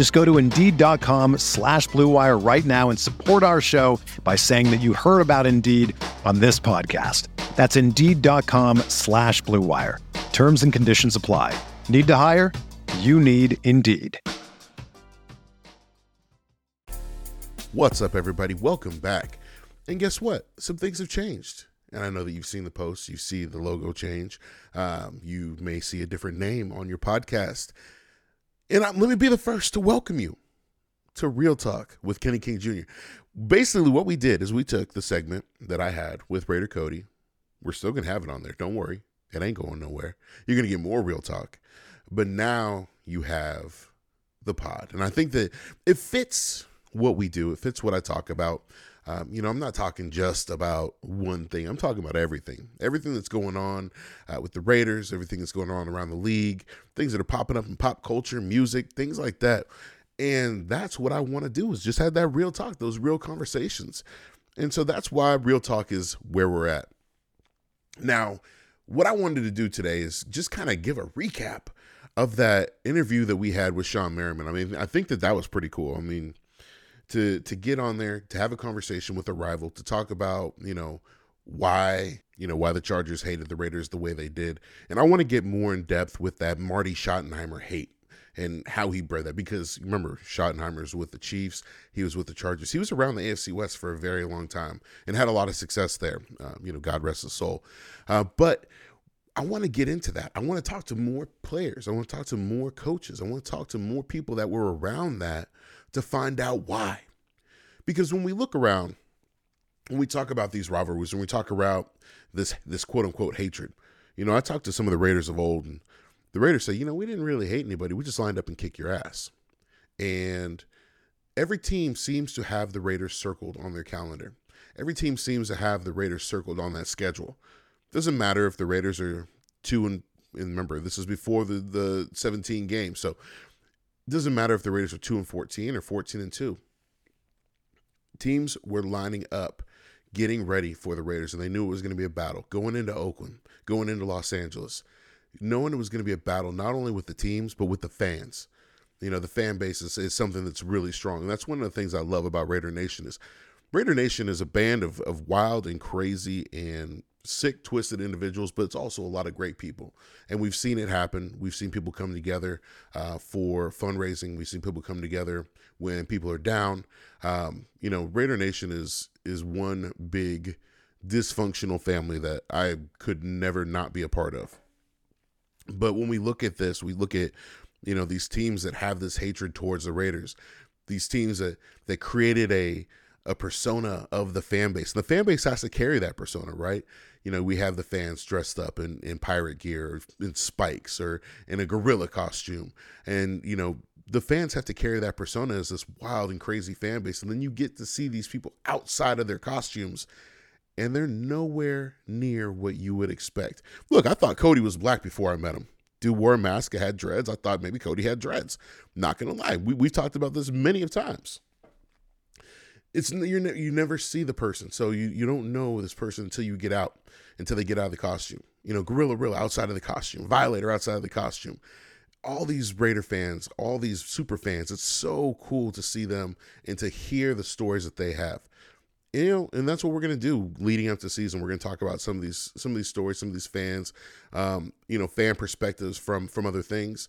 Just go to Indeed.com slash BlueWire right now and support our show by saying that you heard about Indeed on this podcast. That's Indeed.com slash BlueWire. Terms and conditions apply. Need to hire? You need Indeed. What's up, everybody? Welcome back. And guess what? Some things have changed. And I know that you've seen the posts, you see the logo change. Um, you may see a different name on your podcast. And I, let me be the first to welcome you to Real Talk with Kenny King Jr. Basically, what we did is we took the segment that I had with Raider Cody. We're still going to have it on there. Don't worry. It ain't going nowhere. You're going to get more Real Talk. But now you have the pod. And I think that it fits what we do. It fits what I talk about. Um, you know, I'm not talking just about one thing. I'm talking about everything. Everything that's going on uh, with the Raiders, everything that's going on around the league, things that are popping up in pop culture, music, things like that. And that's what I want to do is just have that real talk, those real conversations. And so that's why real talk is where we're at. Now, what I wanted to do today is just kind of give a recap of that interview that we had with Shawne Merriman. I mean, I think that that was pretty cool. I mean, to to get on there to have a conversation with a rival to talk about you know why you know why the Chargers hated the Raiders the way they did, and I want to get more in depth with that Marty Schottenheimer hate and how he bred that because remember Schottenheimer's with the Chiefs, he was with the Chargers, he was around the AFC West for a very long time and had a lot of success there. Uh, you know, God rest his soul, uh, but. I want to get into that. I want to talk to more players. I want to talk to more coaches. I want to talk to more people that were around that to find out why. Because when we look around, when we talk about these rivalries, when we talk about this this quote unquote hatred, you know, I talked to some of the Raiders of old, and the Raiders say, you know, we didn't really hate anybody. We just lined up and kick your ass. And every team seems to have the Raiders circled on their calendar. Every team seems to have the Raiders circled on that schedule. Doesn't matter if the Raiders are two and, and remember this is before the the 17 games. So it doesn't matter if the Raiders are 2 and 14 or 14 and 2. Teams were lining up, getting ready for the Raiders, and they knew it was going to be a battle going into Oakland, going into Los Angeles, knowing it was going to be a battle not only with the teams, but with the fans. You know, the fan base is, is something that's really strong. And that's one of the things I love about Raider Nation is Raider Nation is a band of, of wild and crazy and sick, twisted individuals, but it's also a lot of great people. And we've seen it happen. We've seen people come together uh, for fundraising. We've seen people come together when people are down. Um, you know, Raider Nation is is one big dysfunctional family that I could never not be a part of. But when we look at this, we look at you know these teams that have this hatred towards the Raiders, these teams that that created a a persona of the fan base. The fan base has to carry that persona, right? You know, we have the fans dressed up in, in pirate gear or in spikes or in a gorilla costume. And, you know, the fans have to carry that persona as this wild and crazy fan base. And then you get to see these people outside of their costumes and they're nowhere near what you would expect. Look, I thought Cody was black before I met him. Dude wore a mask, had dreads. I thought maybe Cody had dreads. Not gonna lie, we, we've talked about this many of times it's you you never see the person, so you you don't know this person until you get out, until they get out of the costume. You know, Gorilla Rilla outside of the costume, Violator outside of the costume. All these Raider fans, all these super fans, it's so cool to see them and to hear the stories that they have. You know, and that's what we're gonna do leading up to season. We're gonna talk about some of these some of these stories, some of these fans, um, you know, fan perspectives from from other things.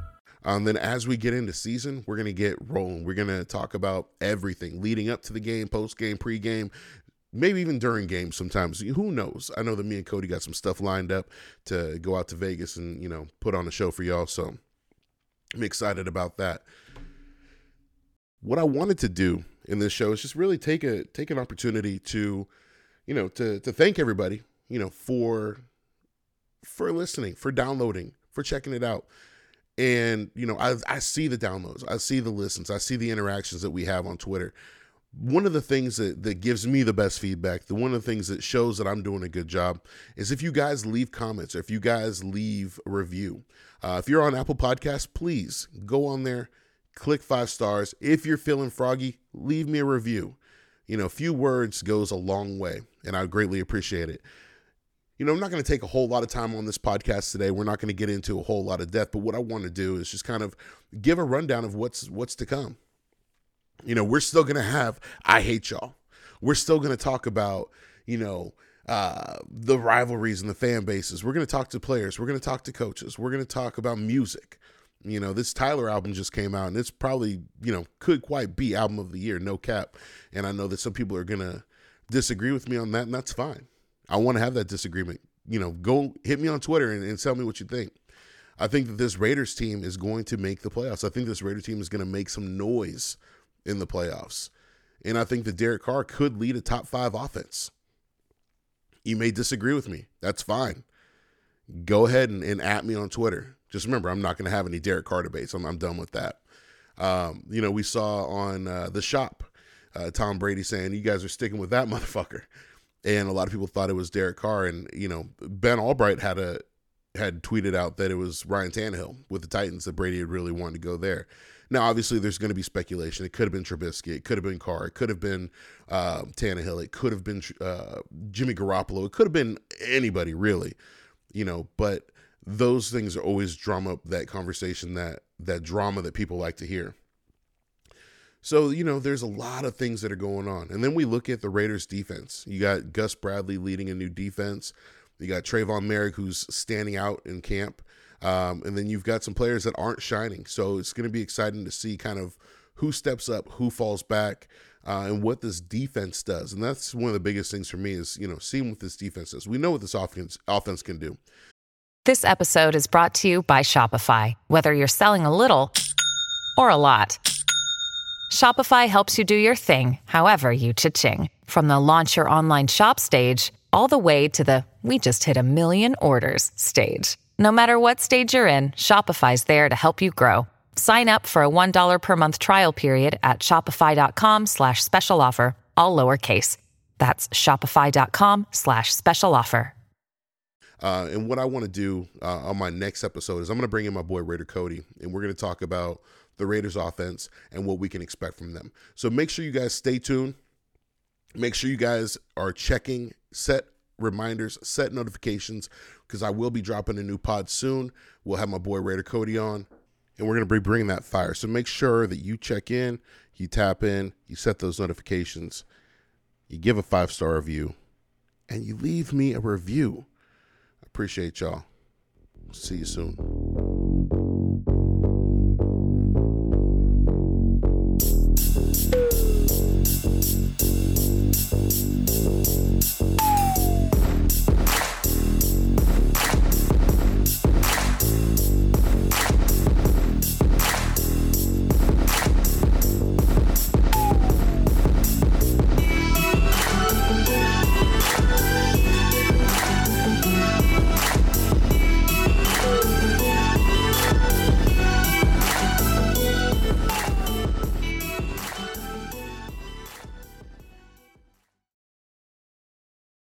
Um, then as we get into season, we're gonna get rolling. We're gonna talk about everything leading up to the game, post game, pre game, maybe even during games. Sometimes who knows? I know that me and Cody got some stuff lined up to go out to Vegas and you know put on a show for y'all. So I'm excited about that. What I wanted to do in this show is just really take a take an opportunity to, you know, to to thank everybody, you know, for for listening, for downloading, for checking it out and you know I, I see the downloads i see the listens i see the interactions that we have on twitter. One of the things that, that gives me the best feedback the one of the things that shows that i'm doing a good job is if you guys leave comments or if you guys leave a review uh, if you're on apple Podcasts, please go on there click five stars. If you're feeling froggy leave me a review. You know a few words goes a long way and i greatly appreciate it you know, I'm not going to take a whole lot of time on this podcast today. We're not going to get into a whole lot of depth, but what I want to do is just kind of give a rundown of what's what's to come. You know, we're still going to have I hate y'all. We're still going to talk about, you know, uh, the rivalries and the fan bases. We're going to talk to players. We're going to talk to coaches. We're going to talk about music. You know, this Tyler album just came out and it's probably, you know, could quite be album of the year, no cap. And I know that some people are going to disagree with me on that, and that's fine. I want to have that disagreement. You know, go hit me on Twitter and, and tell me what you think. I think that this Raiders team is going to make the playoffs. I think this Raiders team is going to make some noise in the playoffs. And I think that Derek Carr could lead a top five offense. You may disagree with me. That's fine. Go ahead and, and at me on Twitter. Just remember, I'm not going to have any Derek Carr debates. I'm, I'm done with that. Um, you know, we saw on uh, the shop uh, Tom Brady saying, You guys are sticking with that motherfucker and a lot of people thought it was Derek Carr. And you know, Ben Albright had a had tweeted out that it was Ryan Tannehill with the Titans that Brady had really wanted to go there. Now, obviously, there's going to be speculation. It could have been Trubisky. It could have been Carr. It could have been uh, Tannehill. It could have been uh, Jimmy Garoppolo. It could have been anybody, really. You know, but those things always drum up that conversation, that that drama that people like to hear. So, you know, there's a lot of things that are going on. And then we look at the Raiders defense. You got Gus Bradley leading a new defense. You got Tre'von Moehrig, who's standing out in camp. Um, and then you've got some players that aren't shining. So it's going to be exciting to see kind of who steps up, who falls back, uh, and what this defense does. And that's one of the biggest things for me is, you know, seeing what this defense does. We know what this offense, offense can do. This episode is brought to you by Shopify. Whether you're selling a little or a lot. Shopify helps you do your thing, however you cha-ching. From the launch your online shop stage, all the way to the we just hit a million orders stage. No matter what stage you're in, Shopify's there to help you grow. Sign up for a $1 per month trial period at shopify.com slash special offer, all lowercase. That's shopify.com slash special offer. Uh, and what I want to do uh, on my next episode is I'm going to bring in my boy Raider Cody, and we're going to talk about – the Raiders offense and what we can expect from them. So make sure you guys stay tuned. Make sure you guys are checking, set reminders, set notifications because I will be dropping a new pod soon. We'll have my boy Raider Cody on and we're going to be bringing that fire. So make sure that you check in, you tap in, you set those notifications, you give a five star review, and you leave me a review. I appreciate y'all. See you soon.